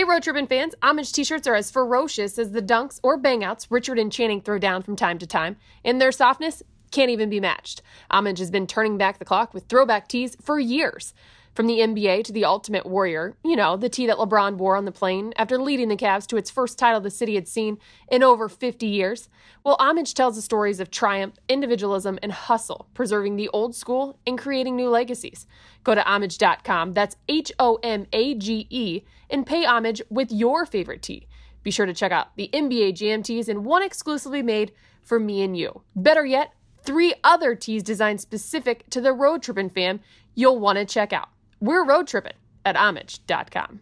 Hey, Road Trippin' fans, homage t shirts are as ferocious as the dunks or bangouts Richard and Channing throw down from time to time. and their softness, can't even be matched. Homage has been turning back the clock with throwback tees for years. From the NBA to the Ultimate Warrior, you know, the tee that LeBron wore on the plane after leading the Cavs to its first title the city had seen in over 50 years. Well, Homage tells the stories of triumph, individualism, and hustle, preserving the old school and creating new legacies. Go to homage.com, that's H O M A G E, and pay homage with your favorite tee. Be sure to check out the NBA Jam tees and one exclusively made for me and you. Better yet, three other tees designed specific to the Road Trippin' fam you'll want to check out. We're road tripping at homage.com.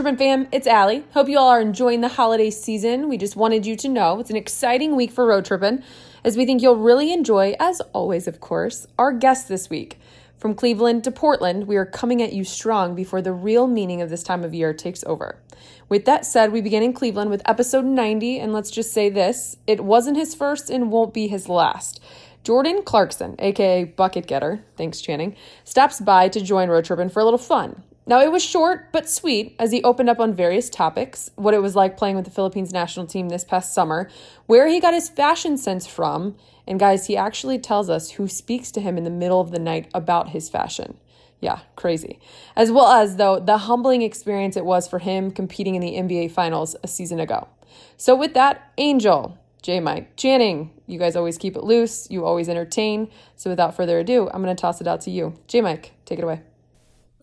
Road fam, it's Allie. Hope you all are enjoying the holiday season. We just wanted you to know it's an exciting week for Road Trippin', as we think you'll really enjoy, as always, of course, our guests this week. From Cleveland to Portland, we are coming at you strong before the real meaning of this time of year takes over. With that said, we begin in Cleveland with episode 90, and let's just say this it wasn't his first and won't be his last. Jordan Clarkson, aka Bucket Getter, thanks Channing, stops by to join Road Trippin' for a little fun. Now, it was short but sweet as he opened up on various topics what it was like playing with the Philippines national team this past summer, where he got his fashion sense from, and guys, he actually tells us who speaks to him in the middle of the night about his fashion. Yeah, crazy. As well as, though, the humbling experience it was for him competing in the NBA Finals a season ago. So, with that, Angel, J Mike, Channing, you guys always keep it loose, you always entertain. So, without further ado, I'm going to toss it out to you. J Mike, take it away.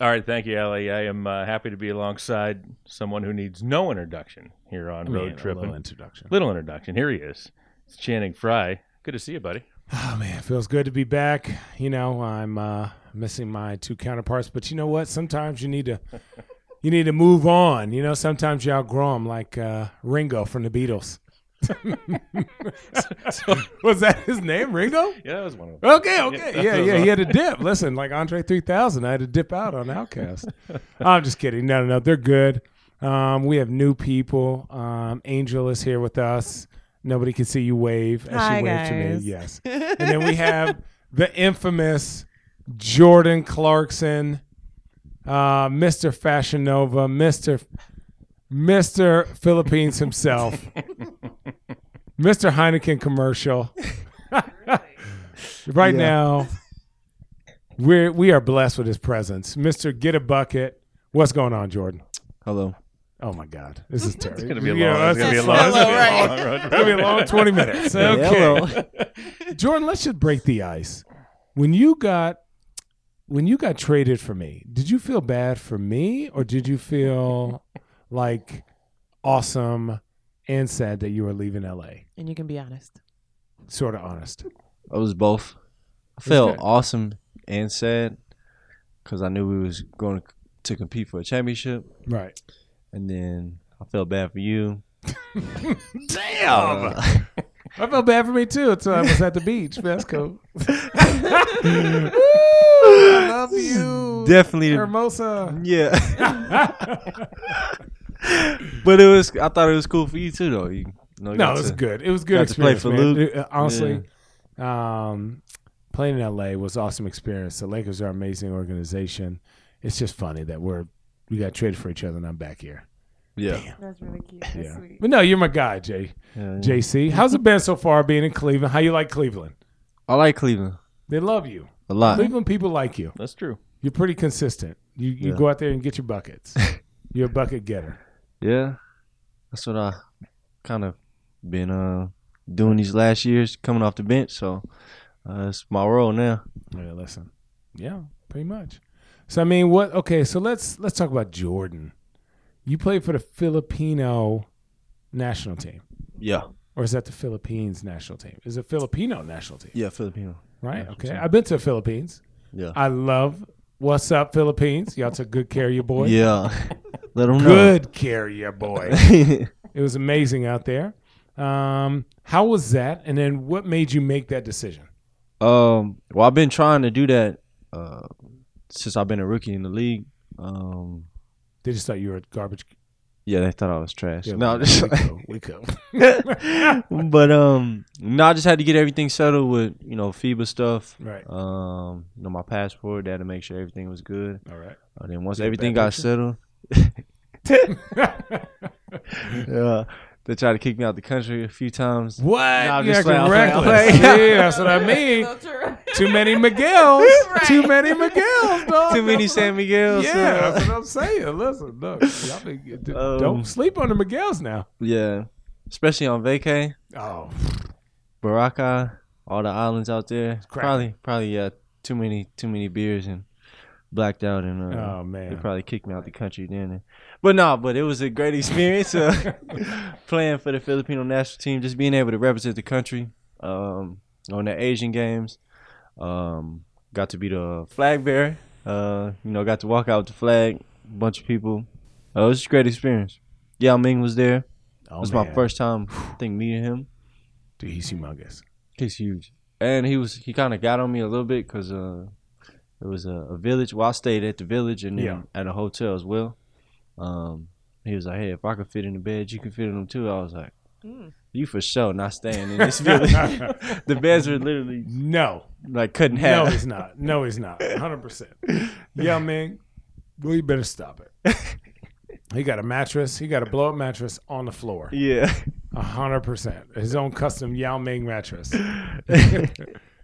All right, thank you, Ellie. I am uh, happy to be alongside someone who needs no introduction here on I mean, Road Trip. Little introduction. Little introduction. Here he is. It's Channing Frye. Good to see you, buddy. Oh man, feels good to be back. You know, I'm uh, missing my two counterparts, but you know what? Sometimes you need to you need to move on. You know, sometimes you outgrow them, like uh, Ringo from the Beatles. Was that his name, Ringo? Yeah, that was one of them. Okay, okay, yeah, yeah. He had a dip. Listen, like Andre 3000, I had to dip out on OutKast. I'm just kidding. No, no, no. They're good. Um, we have new people. Um, Angel is here with us. Nobody can see you wave as Hi, she waved to me. Yes. And then we have the infamous Jordan Clarkson, uh, Mr. Fashion Nova, Mr. Mr. Philippines himself, Mr. Heineken commercial. right Yeah. now, we're we are blessed with his presence, Mr. Get a Bucket. What's going on, Jordan? Hello. Oh my God, this is terrible. It's gonna be a Yeah, long. It's gonna be a long. It's gonna be a Right. long it's gonna be a long twenty minutes. Okay, Hello. Jordan, let's just break the ice. When you got when you got traded for me, did you feel bad for me, or did you feel like awesome and sad that you were leaving LA? And you can be honest. Sort of honest. I was both. I felt good. awesome and sad because I knew we was going to compete for a championship, Right. and then I felt bad for you. Damn. Uh, I felt bad for me too until I was at the beach. That's cool. Ooh, I love you. definitely, Hermosa. yeah. but it was. I thought it was cool for you too, though. You, know, you No, got it was to- good. It was good got to play experience, for man. Luke. It- honestly, um, playing in LA was awesome experience. The Lakers are an amazing organization. It's just funny that we're we got traded for each other, and I'm back here. Yeah. That's really cute. That's Yeah, sweet. but no, you're my guy, Jay. yeah. JC, how's it been so far being in Cleveland? How you like Cleveland? I like Cleveland They love you. a lot. Cleveland people like you. That's true. You're pretty consistent. You you Yeah. go out there and get your buckets. You're a bucket getter. Yeah, that's what I kind of been uh doing these last years, coming off the bench. So uh, it's my role now. Yeah, listen. Yeah, pretty much. So I mean, what? Okay, so let's let's talk about Jordan. You played for the Filipino national team, Yeah, or is that the Philippines national team? Is it Filipino national team? yeah, Filipino. Right. Okay. team. I've been to the Philippines. Yeah, I love what's up Philippines. Y'all took good care of your boy. yeah. Let them know. good carrier boy. it was amazing out there. Um, how was that? And then what made you make that decision? Um, well, I've been trying to do that uh, since I've been a rookie in the league. Um, They just thought you were a garbage. yeah, they thought I was trash. Yeah, no, we, just we cool. We cool. but um, no, I just had to get everything settled with you know FIBA stuff. Right. Um, you know my passport. They had to make sure everything was good. All right. Uh, then once Is that a everything bad got settled, yeah, they tried to kick me out the country a few times. What? I'm you just acting playing, I'm reckless. yeah, that's what I mean. Too many Miguels. Too many Miguels, dog. Too many That's what San Miguel's. Yeah, uh, that's what I'm saying. Listen, look, y'all been, Um, don't sleep on the Miguels now. yeah, especially on vacay, Oh, Boracay, all the islands out there. Probably, probably yeah, too many, too many beers and blacked out and uh, oh man, They probably kicked me out the country then. But no, but it was a great experience uh, playing for the Filipino national team, just being able to represent the country um, on the Asian games. Um, got to be the flag bearer. Uh, you know, got to walk out with the flag. A bunch of people. Uh, it was a great experience. Yao Ming was there. Oh, it was my first time, I think, meeting him. Dude, he's humongous. He's huge, and he was he kind of got on me a little bit because uh, it was a, a village. Well, I stayed at the village and then Yeah. at a hotel as well. Um, he was like, "Hey, if I could fit in the bed, you can fit in them too." I was like, Mm. "You for sure not staying in this village." the beds were literally No, like cut in no, half. he's not. No, he's not. 100. percent Yeah, man. Well, you better stop it. He got a mattress. He got a blow up mattress on the floor. yeah, A hundred percent. His own custom Yao Ming mattress.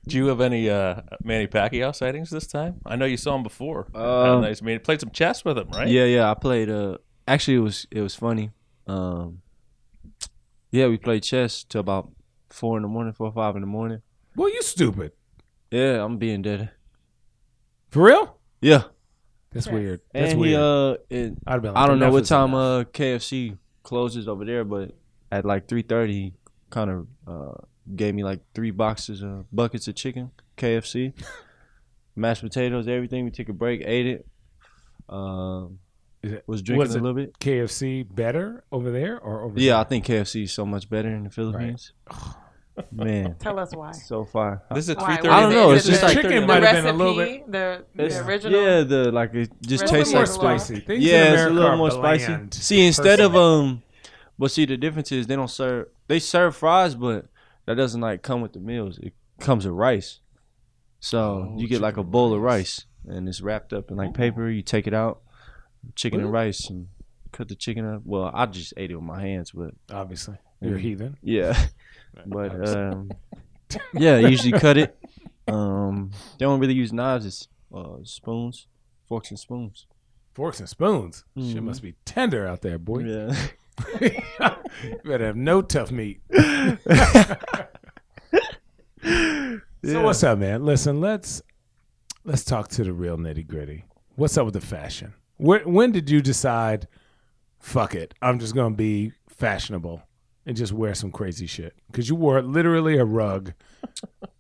Do you have any uh, Manny Pacquiao sightings this time? I know you saw him before. Had a Um, nice meeting. Played some chess with him, right? yeah, yeah. I played. Uh, actually, it was it was funny. Um, yeah, we played chess till about four in the morning, four or five in the morning. Well, you stupid. Yeah, I'm being dead. For real? Yeah, That's Yes. weird. That's and weird. he uh, it, I'd been like, I don't know what time enough. uh KFC closes over there, but at like three thirty, kind of uh gave me like three boxes of buckets of chicken, KFC, mashed potatoes, everything. We took a break, ate it. Um, it- was drinking was a little bit. KFC better over there or over Yeah, I think KFC is so much better in the Philippines. Man, Tell us why. so far. This is at 3:30. I don't know, Is it's it just the- like chicken might have been a little bit- the, the original. Yeah, the like it just Recipe tastes like spicy. Things Yeah, it's a little more spicy. See, instead of personally. um, but see the difference is they don't serve. They serve fries, but that doesn't like come with the meals. It comes with rice. So Oh, you get like a bowl of rice. rice, and it's wrapped up in like paper. You take it out, chicken and rice, and cut the chicken up. Well, I just ate it with my hands, but obviously you're a heathen. yeah, but um, yeah, usually cut it. Um, they don't really use knives. It's uh, spoons, forks and spoons. Forks and spoons. Shit Mhm. must be tender out there, boy. Yeah. you better have no tough meat. So what's up, man? Listen, let's let's talk to the real nitty gritty. What's up with the fashion? Where, when did you decide? Fuck it, I'm just gonna be fashionable and just wear some crazy shit. Because you wore literally a rug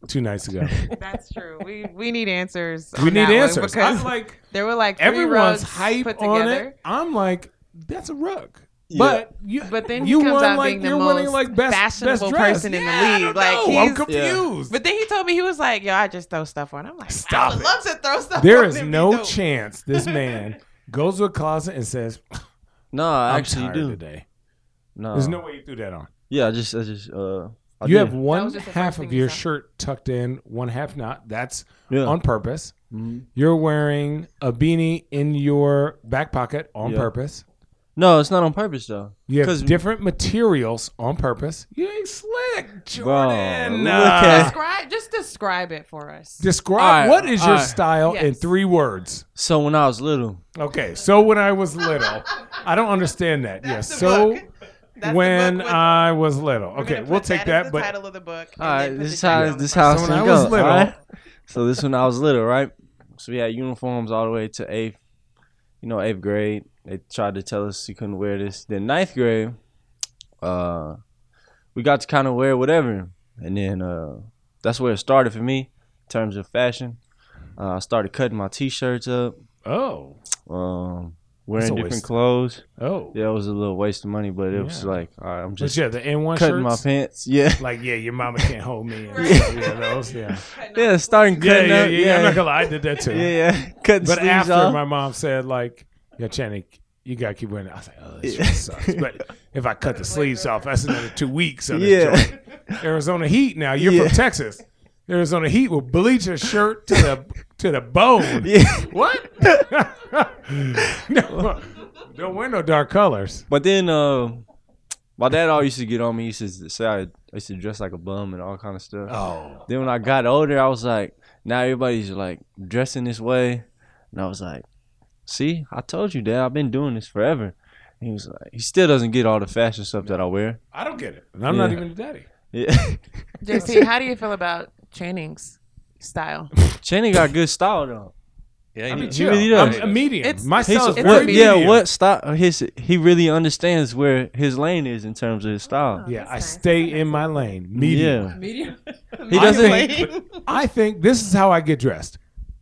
two nights ago. That's true. We we need answers. we need answers. because I'm like there were like three everyone's rugs hype put on together. it. I'm like, that's a rug. Yeah. But you, But then he you comes won out like being the you're most like best fashionable best dressed. person in the Yeah, I league. Like, know. I'm he's- confused. But then he told me he was like, "Yo, I just throw stuff on." I'm like, Stop I would it. love to throw stuff. There on is no chance this man goes to a closet and says, No, I "I'm actually tired do. today." No. There's no way you threw that on. Yeah, I just, I just, uh, I you did. have one was just the half of your shirt tucked in, one half not. That's yeah. on purpose. Mhm. You're wearing a beanie in your back pocket on Yeah. purpose. No, it's not on purpose though. You have 'Cause- different materials on purpose. You ain't slick, Jordan. look Uh, Describe, just describe it for us. describe All right, what is your all right. style in three words. So when I was little, Okay, so when I was little, I don't understand that. Yes, so when I was little. Okay, we'll take that. But title of the book. all right, this is how this is how it's So when I was go. little- all right? So this when I was little, right? So we had uniforms all the way to eighth, you know, eighth grade. They tried to tell us you couldn't wear this. Then ninth grade, uh, we got to kind of wear whatever, and then uh, that's where it started for me in terms of fashion. Uh, I started cutting my t-shirts up. oh, Um, wearing always- different clothes. Oh, Yeah, it was a little waste of money, but it was Yeah. like, all right, I'm but just yeah, the N1 cutting my shirts. pants. Yeah, Like, yeah, your mama can't hold me. And Right. yeah, those, yeah. yeah, starting Yeah, cutting yeah, up. yeah, Yeah, I'm not gonna lie, I did that too. yeah, yeah, cutting But sleeves after off. my mom said, like, yeah, Channing, you gotta keep wearing it. I was like, oh, this shit Yeah. sucks. But if I cut the sleeves off, that's another two weeks of the Yeah. joint. Arizona Heat now. You're Yeah. from Texas. Arizona Heat will bleach a shirt to the to the bone. yeah, What? no, don't wear no dark colors. but then uh, my dad always used to get on me. He used to say I, I used to dress like a bum and all kind of stuff. Oh, Then when I got older, I was like, now everybody's like dressing this way, and I was like, see, I told you, Dad, I've been doing this forever. And he was like, he still doesn't get all the fashion stuff that I wear. I don't get it. And I'm not even a daddy. Yeah, JC, how do you feel about Channing's style? Channing got good style though. Yeah, I you mean, know. He really does. I'm a medium. It's- My He's style is it's very what, yeah, medium. what style? His he really understands where his lane is in terms of his oh, style. Yeah, I nice. stay in my lane. Medium. Yeah. Medium. He doesn't- I think this is how I get dressed.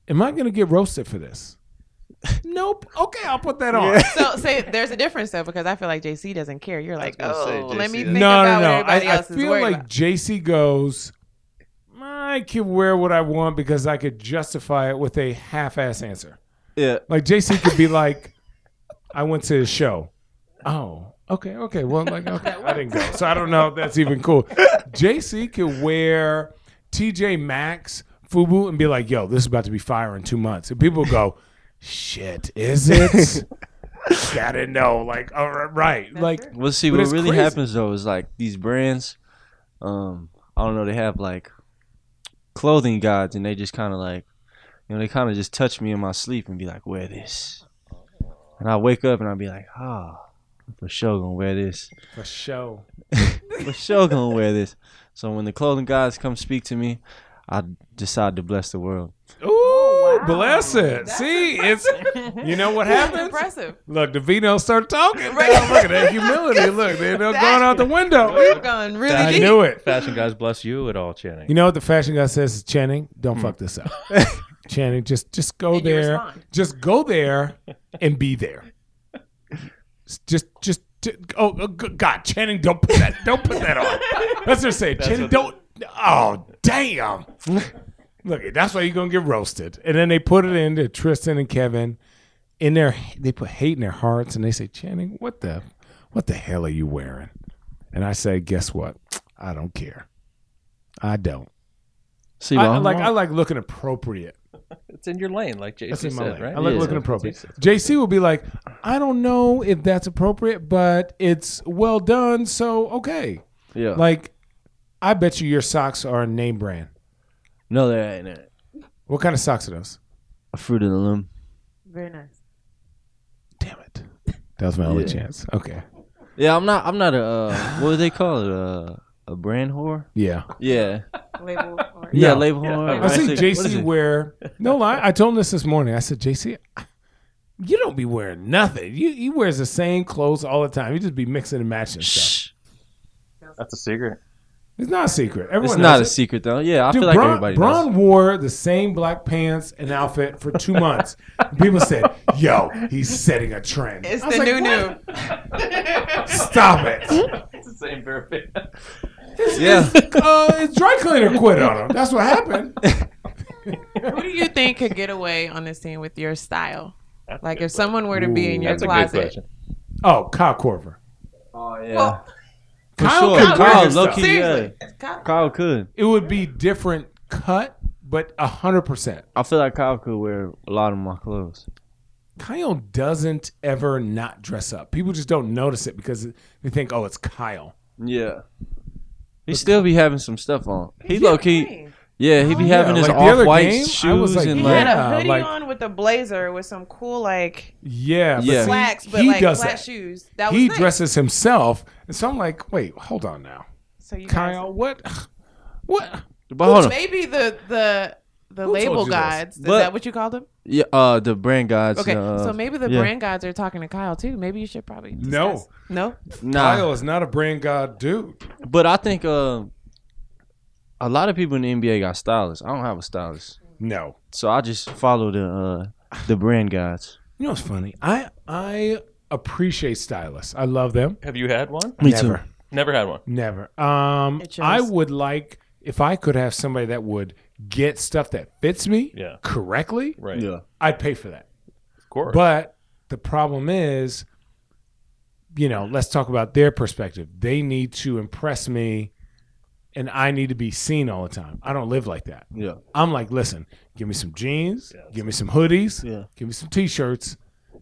Am I going to get roasted for this? nope. Okay, I'll put that on. Yeah. So say there's a difference though because I feel like JC doesn't care. You're like, gonna say, oh, let me think No, about no, what no. I, everybody I else is feel worried like about. JC goes, I can wear what I want because I could justify it with a half-ass answer. Yeah. Like JC could be like, I went to a show. Oh, okay, okay. Well, like, okay, I didn't go, so I don't know if that's even cool. JC could wear TJ Maxx, FUBU, and be like, "Yo, this is about to be fire in two months," and people go, "Shit, is it?" Gotta know, like, all right, right, like, Well, see, what really crazy. happens though is like these brands, um, I don't know, they have like clothing gods, and they just kind of like, you know, they kind of just touch me in my sleep and be like, wear this, and I wake up and I'll be like, ah, for sure gonna wear this, for sure. for sure gonna wear this. So when the clothing gods come speak to me, I decide to bless the world. Ooh. Bless it. See, it's you know what That's happens. impressive. Look, the Vino start talking. Right. Now, Look at that humility. Look, they're going out the window. We've gone really I deep. knew it. Fashion guys bless you at all, Channing. You know what the fashion guy says is Channing, don't hmm. fuck this up. Channing, just just go And there. Just go there and be there. Just just oh, oh, God, Channing, don't put that don't put that on. That's what they're saying. Channing, don't oh damn. Look, that's why you're gonna get roasted. And then they put it into Tristan and Kevin in their they put hate in their hearts and they say, Channing, what the what the hell are you wearing? And I say, guess what? I don't care. I don't. See, I, well, I like wrong. I like looking appropriate. It's in your lane, like JC That's in my said, lane. right? I like Yeah, looking appropriate. JC will be like, I don't know if that's appropriate, but it's well done, so okay. yeah. Like, I bet you your socks are a name brand. No, that ain't it. What kind of socks are those? A fruit of the loom. Very nice. Damn it. That was my only Yeah. chance. Okay. Yeah, I'm not. I'm not a. Uh, what do they call it? Uh, a brand whore. Yeah. Yeah. Label. Or, Yeah, No. label whore. I see What is JC wear. No lie. I told him this this morning. I said, JC, you don't be wearing nothing. You he wears the same clothes all the time. You just be mixing and matching stuff. Shh. That's a secret. It's not a secret. Everyone It's not a it. secret though. Yeah, I Dude, feel like Bron, everybody Bron knows. wore the same black pants and outfit for two months. People said, "Yo, he's setting a trend." It's the like, new "What? new. Stop it! It's the same pair of pants. Yeah. Uh, his dry cleaner quit on him. That's what happened. Who do you think could get away on this scene with your style? Like if someone were to be in your That's a good closet. question. Oh, Kyle Korver. Oh yeah. Well, For Kyle sure. could Kyle, wear Kyle, low key, seriously. yeah. Kyle- Kyle could. It would be different cut, but a hundred percent. I feel like Kyle could wear a lot of my clothes. Kyle doesn't ever not dress up. People just don't notice it because they think, "Oh, it's Kyle." Yeah. He still be having some stuff on. He Yeah, low key. Clean. Yeah, he'd be Yeah, having his like off white game, I shoes was like, and He like had a hoodie like- on with a blazer with some cool like Yeah, but Yeah. slacks, but he like does flat that. shoes. That was He nice. dresses himself, and so I'm like, "Wait, hold on now, So you Kyle. guys, What? What? But hold on. maybe the the the Who label you this? guides. Is But- that what you called them? Yeah, uh the brand guides. Okay, uh, so maybe the yeah. brand guides are talking to Kyle too. Maybe you should probably No. no. Nah. Kyle is not a brand god dude. But I think uh a lot of people in the NBA got stylists. I don't have a stylist. No, So I just follow the uh the brand guides. You know what's funny? I I appreciate stylists. I love them. Have you had one? Me Never. too. Never had one. Never. Um, It shows. I would like if I could have somebody that would get stuff that fits me Yeah. correctly. Right. Yeah. I'd pay for that. Of course. But the problem is, you know, let's talk about their perspective. They need to impress me, and I need to be seen all the time. I don't live like that. Yeah. I'm like, listen, give me some jeans, give me some hoodies, Yeah. give me some t-shirts,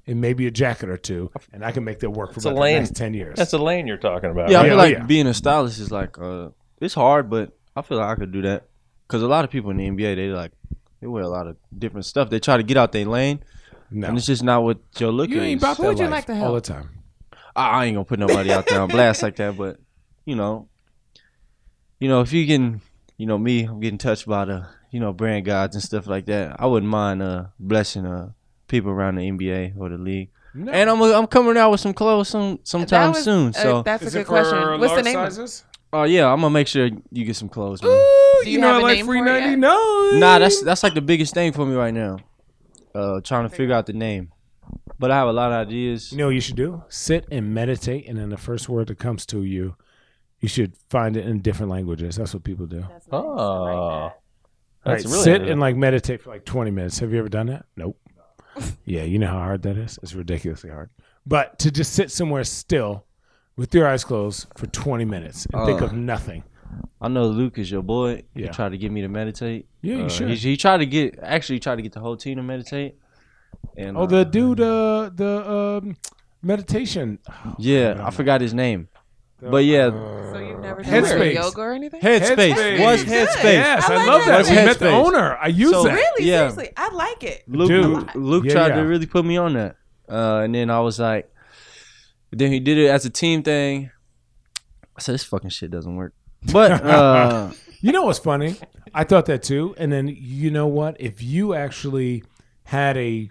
and maybe a jacket or two, and I can make that work for It's a about the next ten years. That's a lane you're talking about. Yeah, I feel like yeah. being a stylist is like uh, it's hard, but I feel like I could do that because a lot of people in the NBA they like they wear a lot of different stuff. They try to get out their lane, no, and it's just not what your look you is. ain't about Who that would you like to all the time. I, I ain't gonna put nobody out there on blast like that, but you know, you know, if you can, you know, me, I'm getting touched by the, you know, brand gods and stuff like that. I wouldn't mind uh blessing uh people around the NBA or the league. No. And I'm I'm coming out with some clothes some sometime was- soon. uh, So, that's a Is good it for question. What's the name? sizes? oh yeah, I'm gonna make sure you get some clothes. Man. Ooh, you, you know have I a like name free for it yet? ninety nine. Nah, that's that's like the biggest thing for me right now. Uh, trying to figure out the name, but I have a lot of ideas. You know what you should do? Sit and meditate, and then the first word that comes to you, you should find it in different languages. That's what people do. Oh. All That's right, really sit and like meditate for like 20 minutes. Have you ever done that? Nope. yeah, you know how hard that is? It's ridiculously hard. But to just sit somewhere still with your eyes closed for 20 minutes and think Uh. of nothing. I know Luke is your boy. He Yeah. tried to get me to meditate. Yeah, you Uh, should. He, he tried to get actually tried to get the whole team to meditate. And Oh, uh, the dude, uh, the um, meditation. yeah, I forgot his name. But yeah, So you've never done Headspace. yoga or anything? Headspace. Headspace. Was Good. Headspace. Yes, I I, like love that. that. What's We met the Headspace? owner. I use So- that. Really? Yeah. Seriously, I like it. Luke, Dude. Luke Yeah, tried yeah. to really put me on that, uh, and then I was like, then he did it as a team thing. I said, this fucking shit doesn't work. But uh, You know what's funny? I thought that too. And then you know what? If you actually had a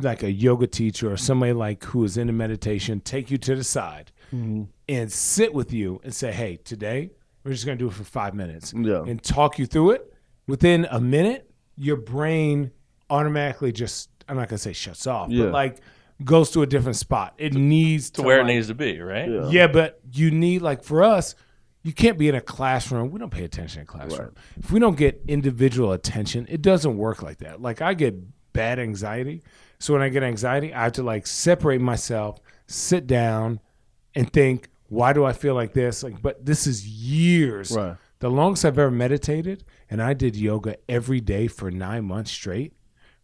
like a yoga teacher or somebody like who is into meditation take you to the side Mm-hmm. and sit with you and say, "Hey, today we're just going to do it for 5 minutes." Yeah. And talk you through it. Within a minute, your brain automatically just I'm not going to say shuts off, Yeah. but like goes to a different spot. It needs to to where it needs to be, right? Yeah. yeah, but you need like for us, you can't be in a classroom. We don't pay attention in classroom. If we don't get individual attention, it doesn't work like that. Like I get bad anxiety, so when I get anxiety, I have to like separate myself, sit down, and think, why do I feel like this? Like, but this is years. Right. The longest I've ever meditated, and I did yoga every day for nine months straight,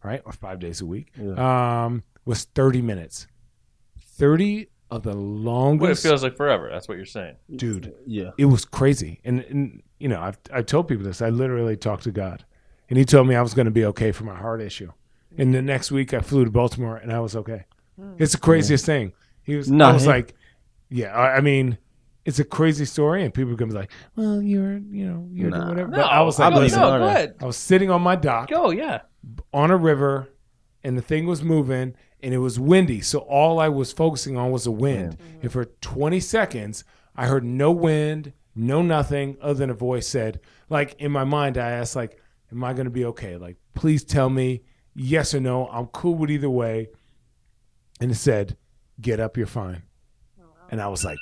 right, or five days a week, um, was thirty minutes. Thirty of the What it feels like forever. That's what you're saying. dude yeah, it was crazy and, and you know I've, I've told people this i literally talked to god and he told me i was going to be okay for my heart issue and the next week i flew to baltimore and i was okay it's the craziest thing he was Nah, i was he- like yeah I, I mean it's a crazy story and people are going to be like well you're you know you're Nah. whatever No, but i was like believe listen, no, go ahead. i was sitting on my dock Go, yeah. on a river and the thing was moving and it was windy. So all I was focusing on was the wind. And for 20 seconds, I heard no wind, no nothing other than a voice said, like in my mind, I asked, like, am I going to be okay? Like, please tell me yes or no. I'm cool with either way. And it said, get up, you're fine. And I was like,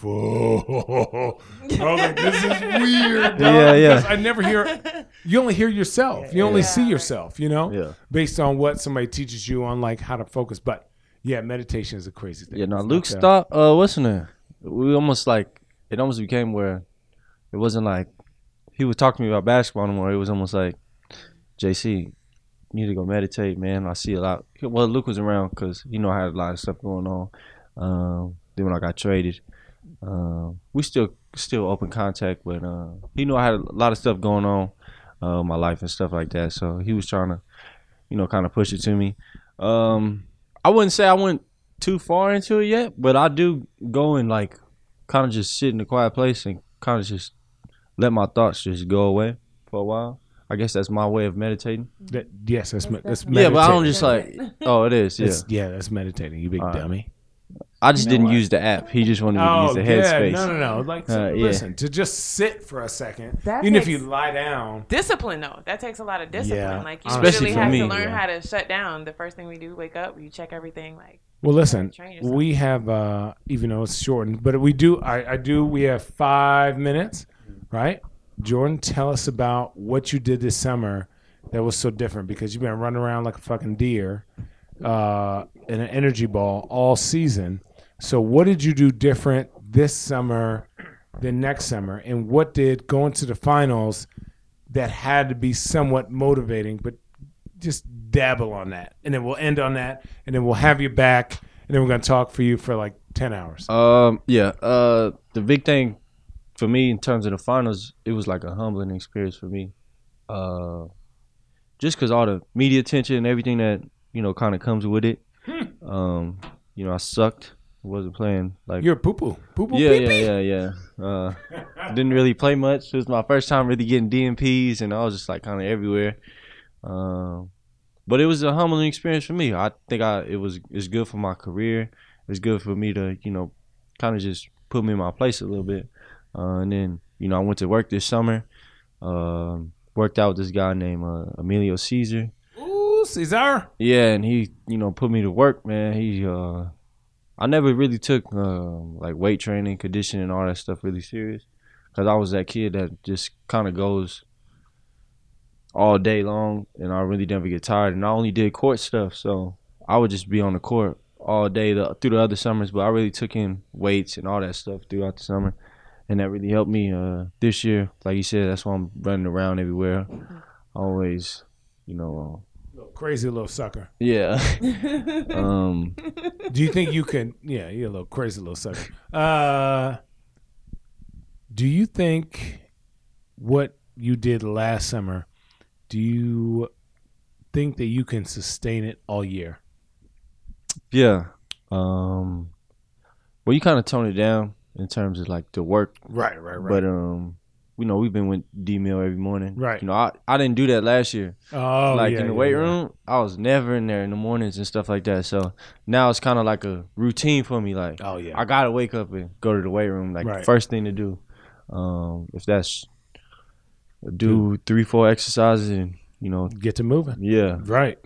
Whoa. I was like, this is weird. dog, Yeah, yeah. because I never hear, you only hear yourself. You only see yourself, you know? Yeah. Based on what somebody teaches you on like how to focus. But yeah, meditation is a crazy thing. yeah. No, Luke not, uh, stopped. Uh, what's in there? We almost like it almost became where it wasn't like he would talk to me about basketball anymore. It was almost like JC. You need to go meditate, man. I see a lot. Well, Luke was around because you know I had a lot of stuff going on. Um, then when I got traded, um, we still still open contact, but uh, he knew I had a lot of stuff going on, uh, my life and stuff like that. So he was trying to, you know, kind of push it to me. Um, I wouldn't say I went too far into it yet, but I do go and like kind of just sit in a quiet place and kind of just let my thoughts just go away for a while. I guess that's my way of meditating. That, yes, that's, me- that's Yeah, but I don't just like. Oh, it is. Yeah, That's- yeah, that's meditating. You big All right. Dummy. I just You know didn't what? use the app. He just wanted me to Oh use the yeah, headspace. no, no, no. Like, Uh, yeah. listen, to just sit for a second, That even if you lie down. Discipline though, that takes a lot of discipline. Yeah, like you Especially really for have me, to learn yeah. how to shut down. The first thing we do, wake up, you check everything. Like Well, listen, train yourself. we have, uh, even though it's shortened, but we do, I, I do, we have five minutes, right? Jordan, tell us about what you did this summer that was so different because you've been running around like a fucking deer uh, in an energy ball all season. So, what did you do different this summer than next summer? And what did going to the finals that had to be somewhat motivating, but just dabble on that? And then we'll end on that, and then we'll have you back, and then we're going to talk for you for like 10 hours. Um, yeah. Uh, the big thing for me in terms of the finals, it was like a humbling experience for me. Uh, just because all the media attention and everything that you know kind of comes with it. Um, you know, I sucked. Wasn't playing like You're poo poo. Poo poo yeah, yeah, yeah, yeah. Uh, didn't really play much. It was my first time really getting DNPs, and I was just like kind of everywhere. Um, but it was a humbling experience for me. I think I it was it's good for my career. It was good for me to you know kind of just put me in my place a little bit. Uh, and then you know I went to work this summer. Um, worked out with this guy named uh, Emilio Caesar. Ooh, Cesar. Yeah, and he, you know, put me to work, man. He, uh, I never really took um, like weight training, conditioning, all that stuff really serious, because I was that kid that just kind of goes all day long, and I really never get tired. And I only did court stuff, so I would just be on the court all day the, through the other summers. But I really took in weights and all that stuff throughout the summer, and that really helped me uh, this year. Like you said, that's why I'm running around everywhere. Always, you know. Little crazy little sucker. Yeah. um. Do you think you can? Yeah, you're a little crazy little sucker. Uh, do you think what you did last summer? Do you think that you can sustain it all year? Yeah. Um. Well, you kind of tone it down in terms of like the work, Right, right, right. but um, you know, we've been with D Mill every morning. Right. You know, I I didn't do that last year. oh, like yeah, in the yeah, weight yeah. room, I was never in there in the mornings and stuff like that. So now it's kind of like a routine for me. Like Oh yeah. I gotta wake up and go to the weight room, like Right. first thing to do. Um, if that's do three, four exercises, and you know, Get to moving. yeah, Right.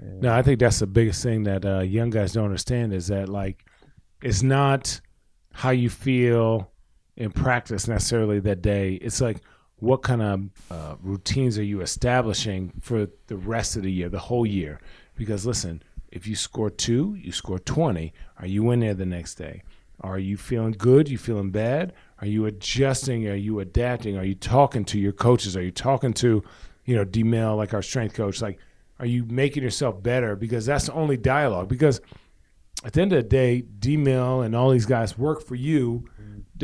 No, I think that's the biggest thing that uh, young guys don't understand is that like it's not how you feel in practice necessarily that day. It's like what kind of uh, routines are you establishing for the rest of the year, the whole year? Because listen, if you score two, you score twenty. Are you in there the next day? Are you feeling good? You feeling bad? Are you adjusting? Are you adapting? Are you talking to your coaches? Are you talking to, you know, D Mel, like our strength coach? Like, are you making yourself better? Because that's the only dialogue. Because at the end of the day, D Mill and all these guys work for you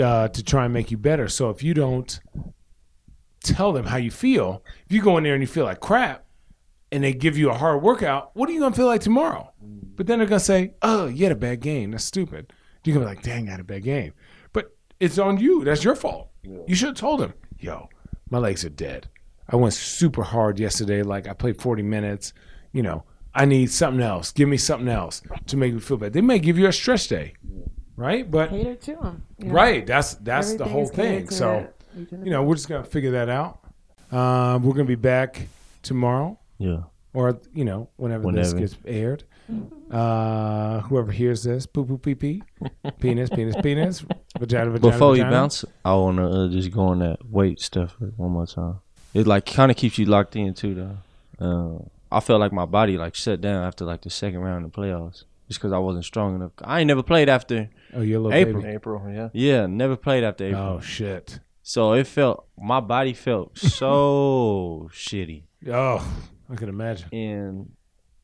uh, to try and make you better. So if you don't tell them how you feel, if you go in there and you feel like crap, and they give you a hard workout, what are you gonna feel like tomorrow? But then they're gonna say, "Oh, you had a bad game. That's stupid." You're gonna be like, "Dang, I had a bad game," but it's on you. That's your fault. You should have told him, "Yo, my legs are dead. I went super hard yesterday. Like I played 40 minutes. You know, I need something else. Give me something else to make me feel better." They may give you a stretch day, right? But cater to them. right, that's that's the whole thing. So you know, we're just gonna figure that out. Um, we're gonna be back tomorrow yeah. or you know whenever, this Whenever. gets aired. Uh, whoever hears this, poo poo pee pee, penis penis penis, vagina vagina. Before you bounce, I wanna uh, just go on that weight stuff one more time. It like kind of keeps you locked in too, though. Uh, I felt like my body like shut down after like the second round of the playoffs, just because I wasn't strong enough. I ain't never played after. Oh, you're a little April. baby. April, yeah. Yeah, never played after April. Oh shit. So it felt my body felt so shitty, Oh, I can imagine. and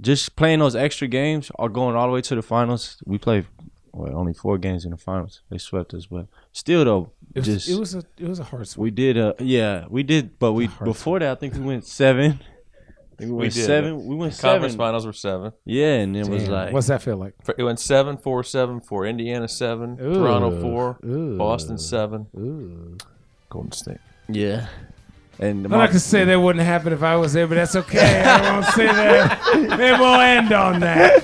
just playing those extra games or going all the way to the finals. We played well, only four games in the finals. They swept us, but still though, It was, just it was a it was a hard swing. We did, uh, yeah, we did, but we hard before that, I think we went seven. I think we, We went did. seven. We went Conference seven. finals were seven. Yeah, and it was Damn. like What's that feel like? It went seven, four, seven, four. Indiana seven, Ooh. Toronto four, Ooh. Boston seven, Ooh. Golden State. yeah, and I'm not gonna say that wouldn't happen if I was there, but that's okay. I won't say that. Maybe we'll end on that.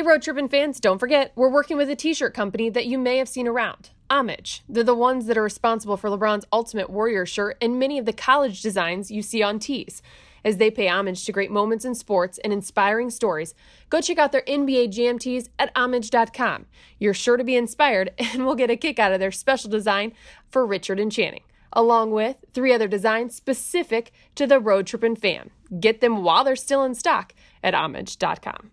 Hey, Road Trippin' fans, don't forget, we're working with a t shirt company that you may have seen around Homage. They're the ones that are responsible for LeBron's Ultimate Warrior shirt and many of the college designs you see on tees. As they pay homage to great moments in sports and inspiring stories, go check out their NBA Jam tees at homage.com. You're sure to be inspired and will get a kick out of their special design for Richard and Channing, along with three other designs specific to the Road Trippin' fan. Get them while they're still in stock at homage.com.